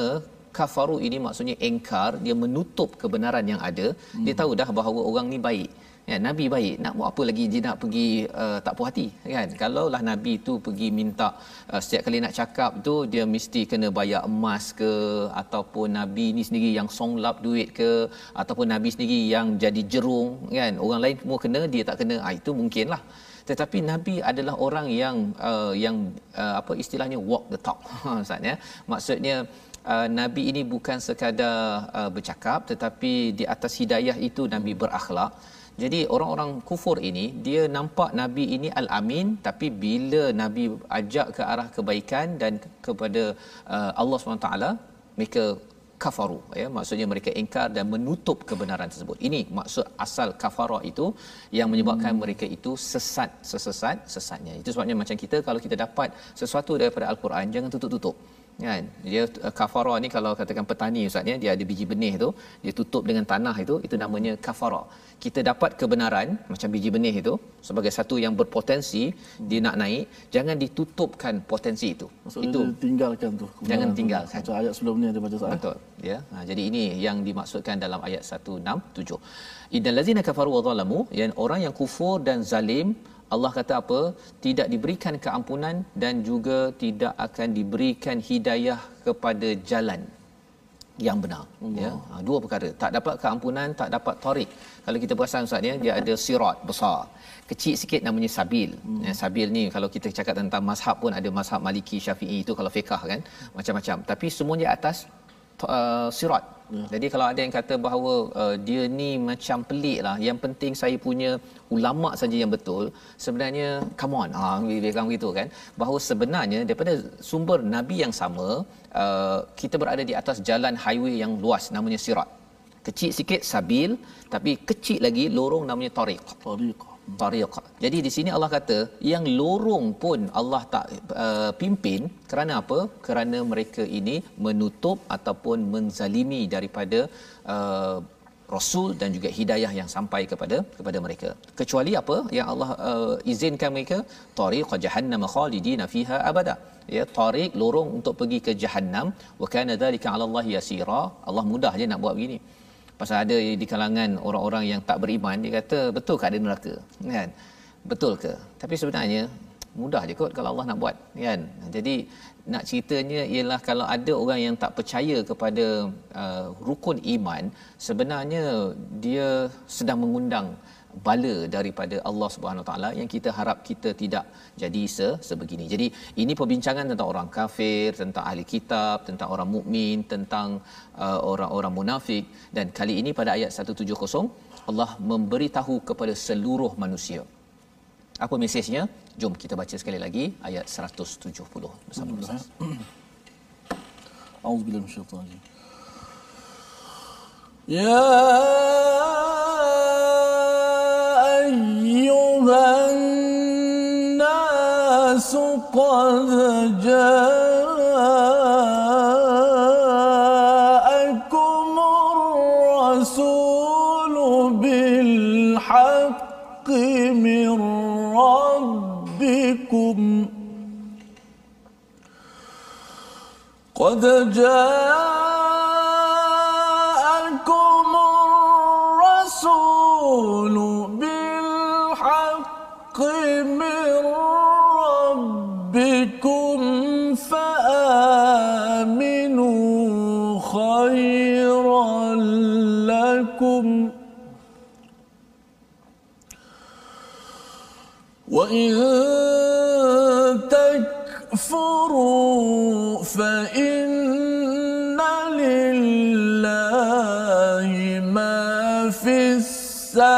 kafaru ini maksudnya engkar dia menutup kebenaran yang ada. Hmm. dia tahu dah bahawa orang ni baik. Ya nabi baik. Nak buat apa lagi? Dia nak pergi uh, tak puas hati kan? Kalaulah nabi tu pergi minta uh, setiap kali nak cakap tu dia mesti kena bayar emas ke ataupun nabi ni sendiri yang songlap duit ke ataupun nabi sendiri yang jadi jerung kan? Orang lain semua kena dia tak kena. Ah itu mungkinlah. Tetapi nabi adalah orang yang uh, yang uh, apa istilahnya walk the talk. Ustaz ya? Maksudnya uh, nabi ini bukan sekadar uh, bercakap tetapi di atas hidayah itu nabi berakhlak. Jadi orang-orang kufur ini dia nampak nabi ini al-amin tapi bila nabi ajak ke arah kebaikan dan kepada uh, Allah SWT mereka kafaru ya. Maksudnya mereka ingkar dan menutup kebenaran tersebut. Ini maksud asal kafara itu yang menyebabkan hmm. mereka itu sesat sesesat sesatnya. Itu sebabnya macam kita kalau kita dapat sesuatu daripada al-Quran jangan tutup-tutup kan dia uh, kafara ni kalau katakan petani ustaz ya dia ada biji benih tu dia tutup dengan tanah itu itu namanya kafara. Kita dapat kebenaran macam biji benih itu sebagai satu yang berpotensi hmm. dia nak naik jangan ditutupkan potensi itu. Maksudnya itu. tinggalkan tu. Jangan tinggalkan. Macam ayat sebelum ni ada baca saat betul ya. Ha, jadi ini yang dimaksudkan dalam ayat 167 innal ladzina kafaru wa zalamu yang orang yang kufur dan zalim Allah kata apa? Tidak diberikan keampunan dan juga tidak akan diberikan hidayah kepada jalan yang benar. Allah. ya ha, dua perkara. Tak dapat keampunan tak dapat tarik. Kalau kita perasan ustaz ya dia ada sirat besar. Kecil sikit namanya sabil. Hmm. ya, sabil ni kalau kita cakap tentang mazhab pun ada mazhab maliki syafi'i itu kalau fiqh kan macam-macam. Tapi semuanya atas uh, sirat Ya. Jadi kalau ada yang kata bahawa uh, dia ni macam pelik lah, yang penting saya punya ulama saja yang betul, sebenarnya come on, ah dia kata begitu kan, bahawa sebenarnya daripada sumber nabi yang sama, uh, kita berada di atas jalan highway yang luas namanya sirat. Kecil sikit sabil, tapi kecil lagi lorong namanya tariq. Tariq tariq. Jadi di sini Allah kata yang lorong pun Allah tak uh, pimpin kerana apa? Kerana mereka ini menutup ataupun menzalimi daripada uh, rasul dan juga hidayah yang sampai kepada kepada mereka. Kecuali apa yang Allah uh, izinkan mereka tariq jahannam khalidina fiha abada. Ya tariq lorong untuk pergi ke jahannam wa kana dhalika 'ala Allah yasira. Allah mudah je nak buat begini pasal ada di kalangan orang-orang yang tak beriman dia kata betul ke ada neraka? Kan? Betul ke? Tapi sebenarnya mudah je kot kalau Allah nak buat kan? Jadi nak ceritanya ialah kalau ada orang yang tak percaya kepada uh, rukun iman sebenarnya dia sedang mengundang bala daripada Allah Subhanahu taala yang kita harap kita tidak jadi se sebegini. Jadi ini perbincangan tentang orang kafir, tentang ahli kitab, tentang orang mukmin, tentang uh, orang-orang munafik dan kali ini pada ayat 170 Allah memberitahu kepada seluruh manusia. Apa mesejnya? Jom kita baca sekali lagi ayat 170 bersama Ustaz. Auzubillahi minasyaitanir Ya الناس قد جاءكم الرسول بالحق من ربكم. قد جاء وإن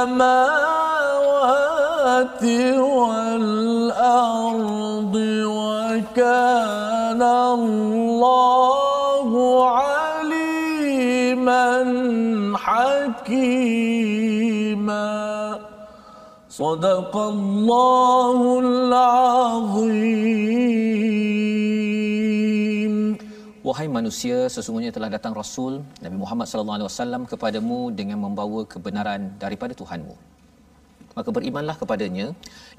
السماوات والأرض وكان الله عليما حكيما. صدق الله العظيم. Wahai manusia sesungguhnya telah datang rasul Nabi Muhammad sallallahu alaihi wasallam kepadamu dengan membawa kebenaran daripada Tuhanmu maka berimanlah kepadanya.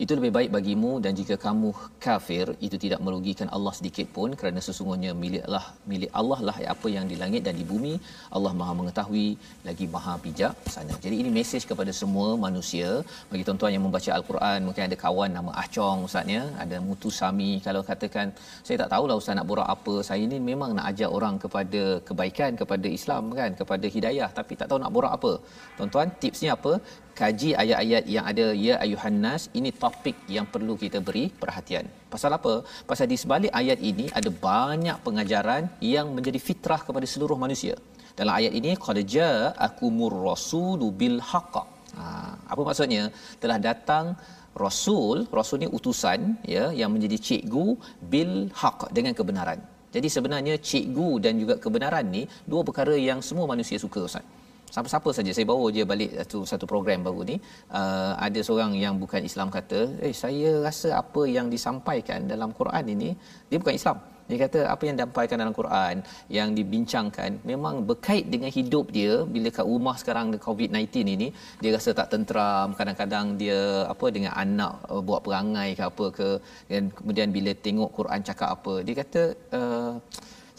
Itu lebih baik bagimu dan jika kamu kafir itu tidak merugikan Allah sedikit pun kerana sesungguhnya miliklah milik Allah lah apa yang di langit dan di bumi. Allah Maha mengetahui lagi Maha bijak sana. Jadi ini mesej kepada semua manusia. Bagi tuan-tuan yang membaca al-Quran mungkin ada kawan nama Ahcong ustaznya ada Mutu Sami kalau katakan saya tak tahulah ustaz nak borak apa. Saya ini memang nak ajak orang kepada kebaikan kepada Islam kan kepada hidayah. Tapi tak tahu nak borak apa. Tuan-tuan tipsnya apa kaji ayat-ayat yang ada ya ayuhan nas ini topik yang perlu kita beri perhatian. Pasal apa? Pasal di sebalik ayat ini ada banyak pengajaran yang menjadi fitrah kepada seluruh manusia. Dalam ayat ini qad ja'akumur rasulu bil haqq. Ha, apa maksudnya? Telah datang rasul, rasul ni utusan ya yang menjadi cikgu bil haqq dengan kebenaran. Jadi sebenarnya cikgu dan juga kebenaran ni dua perkara yang semua manusia suka Ustaz siapa-siapa saja saya bawa dia balik satu satu program baru ni. Uh, ada seorang yang bukan Islam kata eh saya rasa apa yang disampaikan dalam Quran ini dia bukan Islam. Dia kata apa yang disampaikan dalam Quran yang dibincangkan memang berkait dengan hidup dia. Bila kat rumah sekarang dengan COVID-19 ini dia rasa tak tenteram kadang-kadang dia apa dengan anak uh, buat perangai ke apa ke. Dan kemudian bila tengok Quran cakap apa dia kata uh,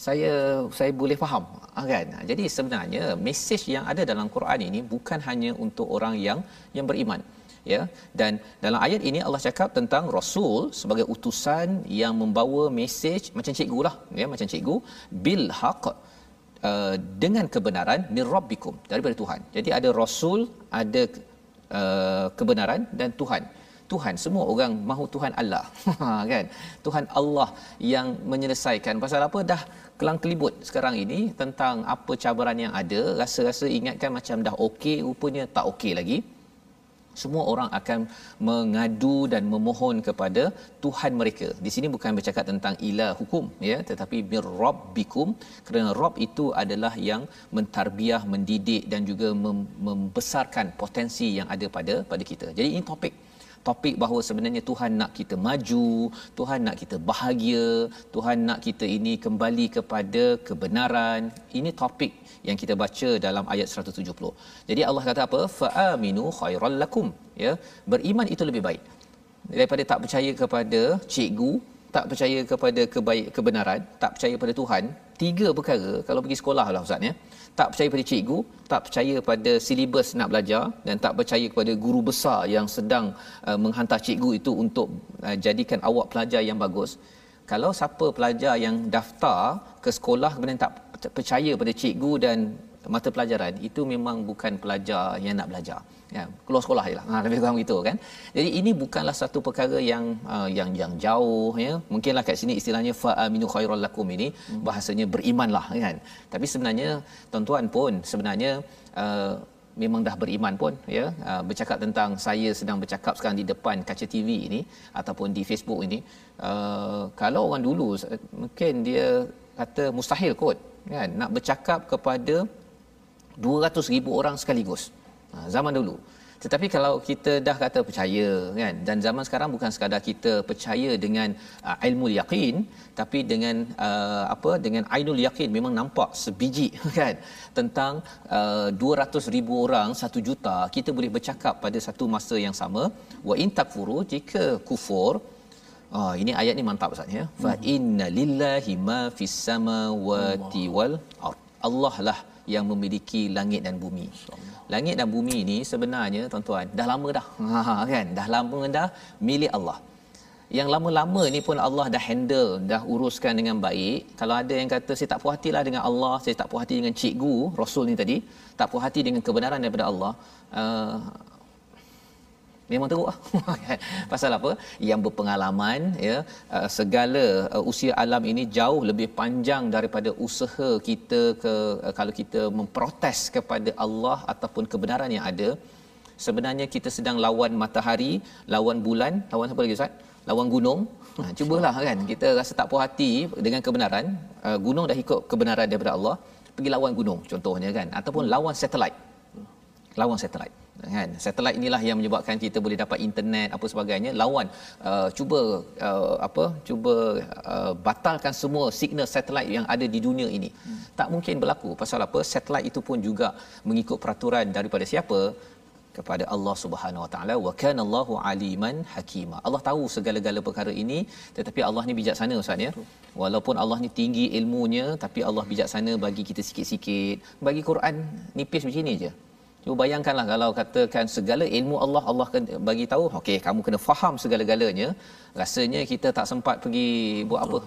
saya saya boleh faham ah, kan? Jadi sebenarnya mesej yang ada dalam Quran ini bukan hanya untuk orang yang yang beriman ya? Dan dalam ayat ini Allah cakap tentang rasul sebagai utusan yang membawa mesej macam cikgu lah ya? Macam cikgu bil haq uh, dengan kebenaran mir rabbikum daripada Tuhan. Jadi ada rasul ada uh, kebenaran dan Tuhan Tuhan. Semua orang mahu Tuhan Allah kan? Tuhan Allah yang menyelesaikan. Pasal apa? Dah kelang kelibut sekarang ini tentang apa cabaran yang ada. Rasa-rasa ingatkan macam dah okey rupanya tak okey lagi. Semua orang akan mengadu dan memohon kepada Tuhan mereka. Di sini bukan bercakap tentang ilah hukum ya tetapi birrabbikum kerana rabb itu adalah yang mentarbiah, mendidik dan juga membesarkan potensi yang ada pada pada kita. Jadi ini topik topik bahawa sebenarnya Tuhan nak kita maju, Tuhan nak kita bahagia, Tuhan nak kita ini kembali kepada kebenaran. Ini topik yang kita baca dalam ayat 170. Jadi Allah kata apa? Fa'aminu khairal lakum. Ya, beriman itu lebih baik daripada tak percaya kepada cikgu, tak percaya kepada kebaik kebenaran, tak percaya pada Tuhan. Tiga perkara kalau pergi sekolah lah ustaz ya. Tak percaya pada cikgu, tak percaya pada silibus nak belajar dan tak percaya kepada guru besar yang sedang uh, menghantar cikgu itu untuk uh, jadikan awak pelajar yang bagus. Kalau siapa pelajar yang daftar ke sekolah kemudian tak percaya pada cikgu dan mata pelajaran itu memang bukan pelajar yang nak belajar. Ya keluar sekolah jelah ha lebih kurang begitu kan. Jadi ini bukanlah satu perkara yang uh, yang yang jauh ya. Mungkinlah kat sini istilahnya fa aminu khairal lakum ini bahasanya berimanlah kan. Tapi sebenarnya tuan-tuan pun sebenarnya uh, memang dah beriman pun ya. Uh, bercakap tentang saya sedang bercakap sekarang di depan kaca TV ini ataupun di Facebook ini uh, kalau orang dulu mungkin dia kata mustahil kot kan. Nak bercakap kepada 200,000 orang sekaligus ha, zaman dulu tetapi kalau kita dah kata percaya kan dan zaman sekarang bukan sekadar kita percaya dengan uh, ilmu yakin tapi dengan uh, apa dengan ainul yakin memang nampak sebiji kan tentang uh, 200,000 orang 1 juta kita boleh bercakap pada satu masa yang sama wa in takfuru jika kufur Ah ini ayat ni mantap Ustaz ya. Fa hmm. inna lillahi ma fis samawati wal ard. Allah lah yang memiliki langit dan bumi. Langit dan bumi ini sebenarnya tuan-tuan dah lama dah. Ha kan? Dah lama dah milik Allah. Yang lama-lama ni pun Allah dah handle, dah uruskan dengan baik. Kalau ada yang kata saya tak puas hatilah dengan Allah, saya tak puas hati dengan cikgu Rasul ni tadi, tak puas hati dengan kebenaran daripada Allah, uh, memang teruk. Lah. pasal apa? Yang berpengalaman ya uh, segala uh, usia alam ini jauh lebih panjang daripada usaha kita ke uh, kalau kita memprotes kepada Allah ataupun kebenaran yang ada. Sebenarnya kita sedang lawan matahari lawan bulan. Lawan apa lagi ustaz? Lawan gunung. Ha, cubalah kan. Kita rasa tak puas hati dengan kebenaran. Gunung dah ikut kebenaran daripada Allah. Pergi lawan gunung contohnya kan. Ataupun lawan satelit lawan satelit kan satelit inilah yang menyebabkan kita boleh dapat internet apa sebagainya lawan uh, cuba uh, apa cuba uh, batalkan semua signal satelit yang ada di dunia ini hmm. tak mungkin berlaku pasal apa satelit itu pun juga mengikut peraturan daripada siapa kepada Allah Subhanahu Wa Taala wa kana Allahu aliman hakima. Allah tahu segala-gala perkara ini tetapi Allah ni bijaksana ustaz ya. Walaupun Allah ni tinggi ilmunya tapi Allah bijaksana bagi kita sikit-sikit. Bagi Quran nipis macam ni je. Cuba bayangkanlah kalau katakan segala ilmu Allah Allah akan bagi tahu, okey kamu kena faham segala-galanya. Rasanya kita tak sempat pergi buat apa?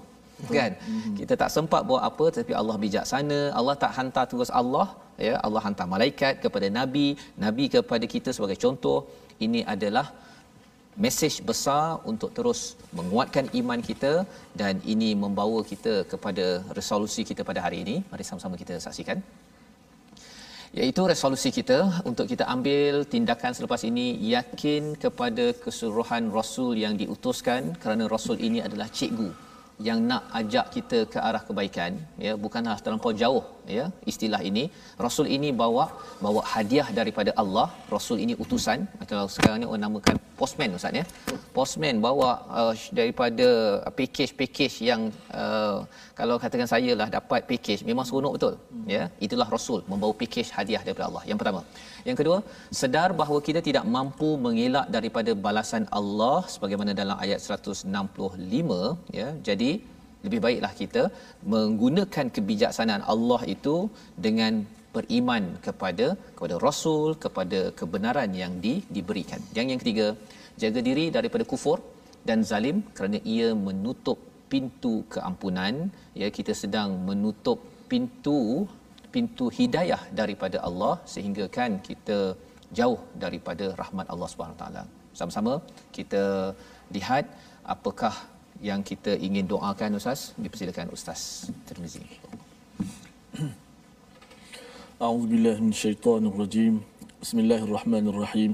Kan? Mhm. Kita tak sempat buat apa tapi Allah bijaksana. Allah tak hantar terus Allah, ya. Allah hantar malaikat kepada nabi, nabi kepada kita sebagai contoh. Ini adalah mesej besar untuk terus menguatkan iman kita dan ini membawa kita kepada resolusi kita pada hari ini. Mari sama-sama kita saksikan iaitu resolusi kita untuk kita ambil tindakan selepas ini yakin kepada keseluruhan rasul yang diutuskan kerana rasul ini adalah cikgu yang nak ajak kita ke arah kebaikan ya bukanlah terlampau jauh ya istilah ini. Rasul ini bawa bawa hadiah daripada Allah. Rasul ini utusan. Atau sekarang ni orang namakan postman ustaz ya. Postman bawa uh, daripada package-package yang uh, kalau katakan saya lah dapat package. Memang seronok betul ya. Itulah rasul membawa package hadiah daripada Allah. Yang pertama yang kedua sedar bahawa kita tidak mampu mengelak daripada balasan Allah sebagaimana dalam ayat 165 ya. Jadi lebih baiklah kita menggunakan kebijaksanaan Allah itu dengan beriman kepada kepada rasul kepada kebenaran yang di, diberikan. Yang yang ketiga jaga diri daripada kufur dan zalim kerana ia menutup pintu keampunan. Ya kita sedang menutup pintu pintu hidayah daripada Allah sehingga kan kita jauh daripada rahmat Allah Subhanahu taala Sama-sama kita lihat apakah yang kita ingin doakan Ustaz. Dipersilakan Ustaz Tirmizi. A'udzubillahi minasyaitonirrajim. Bismillahirrahmanirrahim.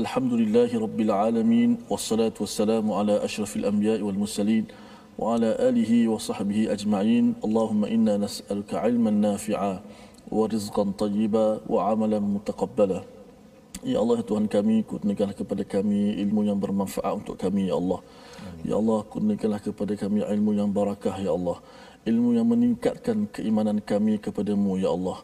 Alhamdulillahi rabbil alamin wassalatu wassalamu ala asyrafil anbiya'i wal mursalin sahbihi ajma'in. Allahumma inna nas'aluka 'ilman nafi'a wa rizqan tayyiba wa 'amalan mutaqabbala. Ya Allah Tuhan kami kurniakanlah kepada kami ilmu yang bermanfaat untuk kami ya Allah. Ya Allah kurniakanlah kepada kami ilmu yang barakah ya Allah. Ilmu yang meningkatkan keimanan kami kepadamu ya Allah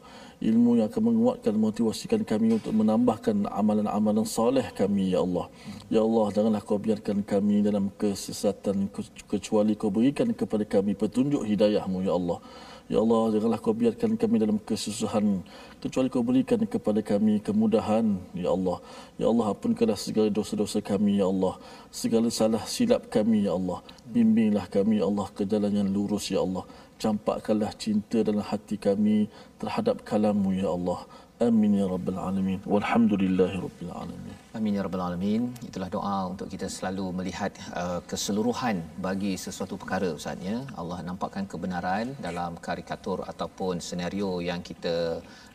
ilmu yang akan menguatkan motivasikan kami untuk menambahkan amalan-amalan soleh kami ya Allah ya Allah janganlah kau biarkan kami dalam kesesatan kecuali kau berikan kepada kami petunjuk hidayahmu ya Allah Ya Allah, janganlah kau biarkan kami dalam kesusahan kecuali kau berikan kepada kami kemudahan, Ya Allah. Ya Allah, ampunkanlah segala dosa-dosa kami, Ya Allah. Segala salah silap kami, Ya Allah. Bimbinglah kami, Ya Allah, ke jalan yang lurus, Ya Allah campakkanlah cinta dalam hati kami terhadap kalamu ya Allah. Amin ya rabbal alamin. Walhamdulillahi rabbil alamin. Amin ya rabbal alamin. Itulah doa untuk kita selalu melihat uh, keseluruhan bagi sesuatu perkara ustaz ya. Allah nampakkan kebenaran dalam karikatur ataupun senario yang kita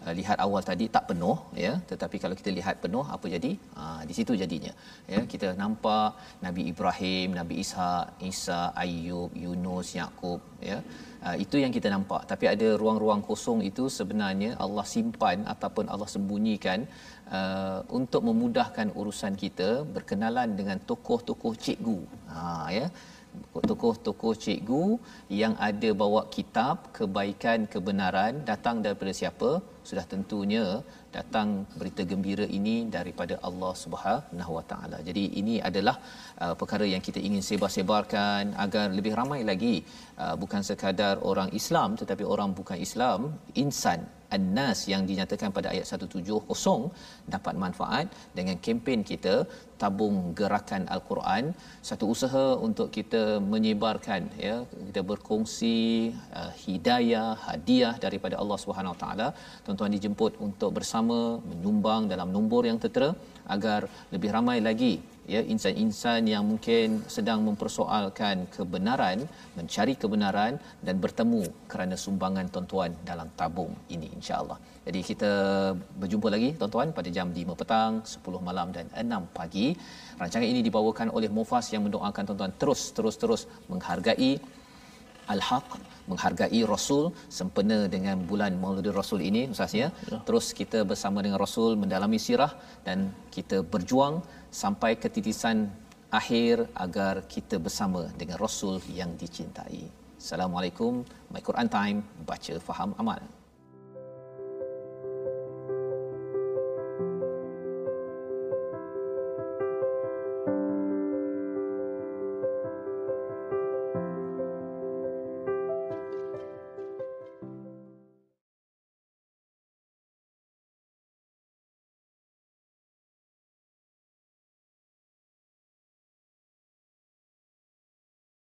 uh, lihat awal tadi tak penuh ya. Tetapi kalau kita lihat penuh apa jadi? Uh, di situ jadinya ya. Kita nampak Nabi Ibrahim Nabi Ishak Isa Ayub Yunus Yakub ya Uh, itu yang kita nampak. Tapi ada ruang-ruang kosong itu sebenarnya Allah simpan ataupun Allah sembunyikan uh, untuk memudahkan urusan kita berkenalan dengan tokoh-tokoh cikgu. Ha ya. Tokoh-tokoh cikgu yang ada bawa kitab kebaikan kebenaran datang daripada siapa sudah tentunya datang berita gembira ini daripada Allah Subhanahu Wa Taala. Jadi ini adalah uh, perkara yang kita ingin sebar-sebarkan agar lebih ramai lagi uh, bukan sekadar orang Islam tetapi orang bukan Islam insan An-Nas yang dinyatakan pada ayat 170 dapat manfaat dengan kempen kita tabung gerakan al-Quran satu usaha untuk kita menyebarkan ya kita berkongsi uh, hidayah hadiah daripada Allah Subhanahu Taala tuan-tuan dijemput untuk bersama menyumbang dalam nombor yang tertera agar lebih ramai lagi ya insan-insan yang mungkin sedang mempersoalkan kebenaran mencari kebenaran dan bertemu kerana sumbangan tuan-tuan dalam tabung ini insya-Allah. Jadi kita berjumpa lagi tuan-tuan pada jam 5 petang, 10 malam dan 6 pagi. Rancangan ini dibawakan oleh Mufas yang mendoakan tuan-tuan terus terus terus menghargai al-haq menghargai rasul sempena dengan bulan Maulid Rasul ini ustaz ya. ya. Terus kita bersama dengan rasul mendalami sirah dan kita berjuang sampai ketitisan akhir agar kita bersama dengan rasul yang dicintai. Assalamualaikum. My Quran Time baca faham amal.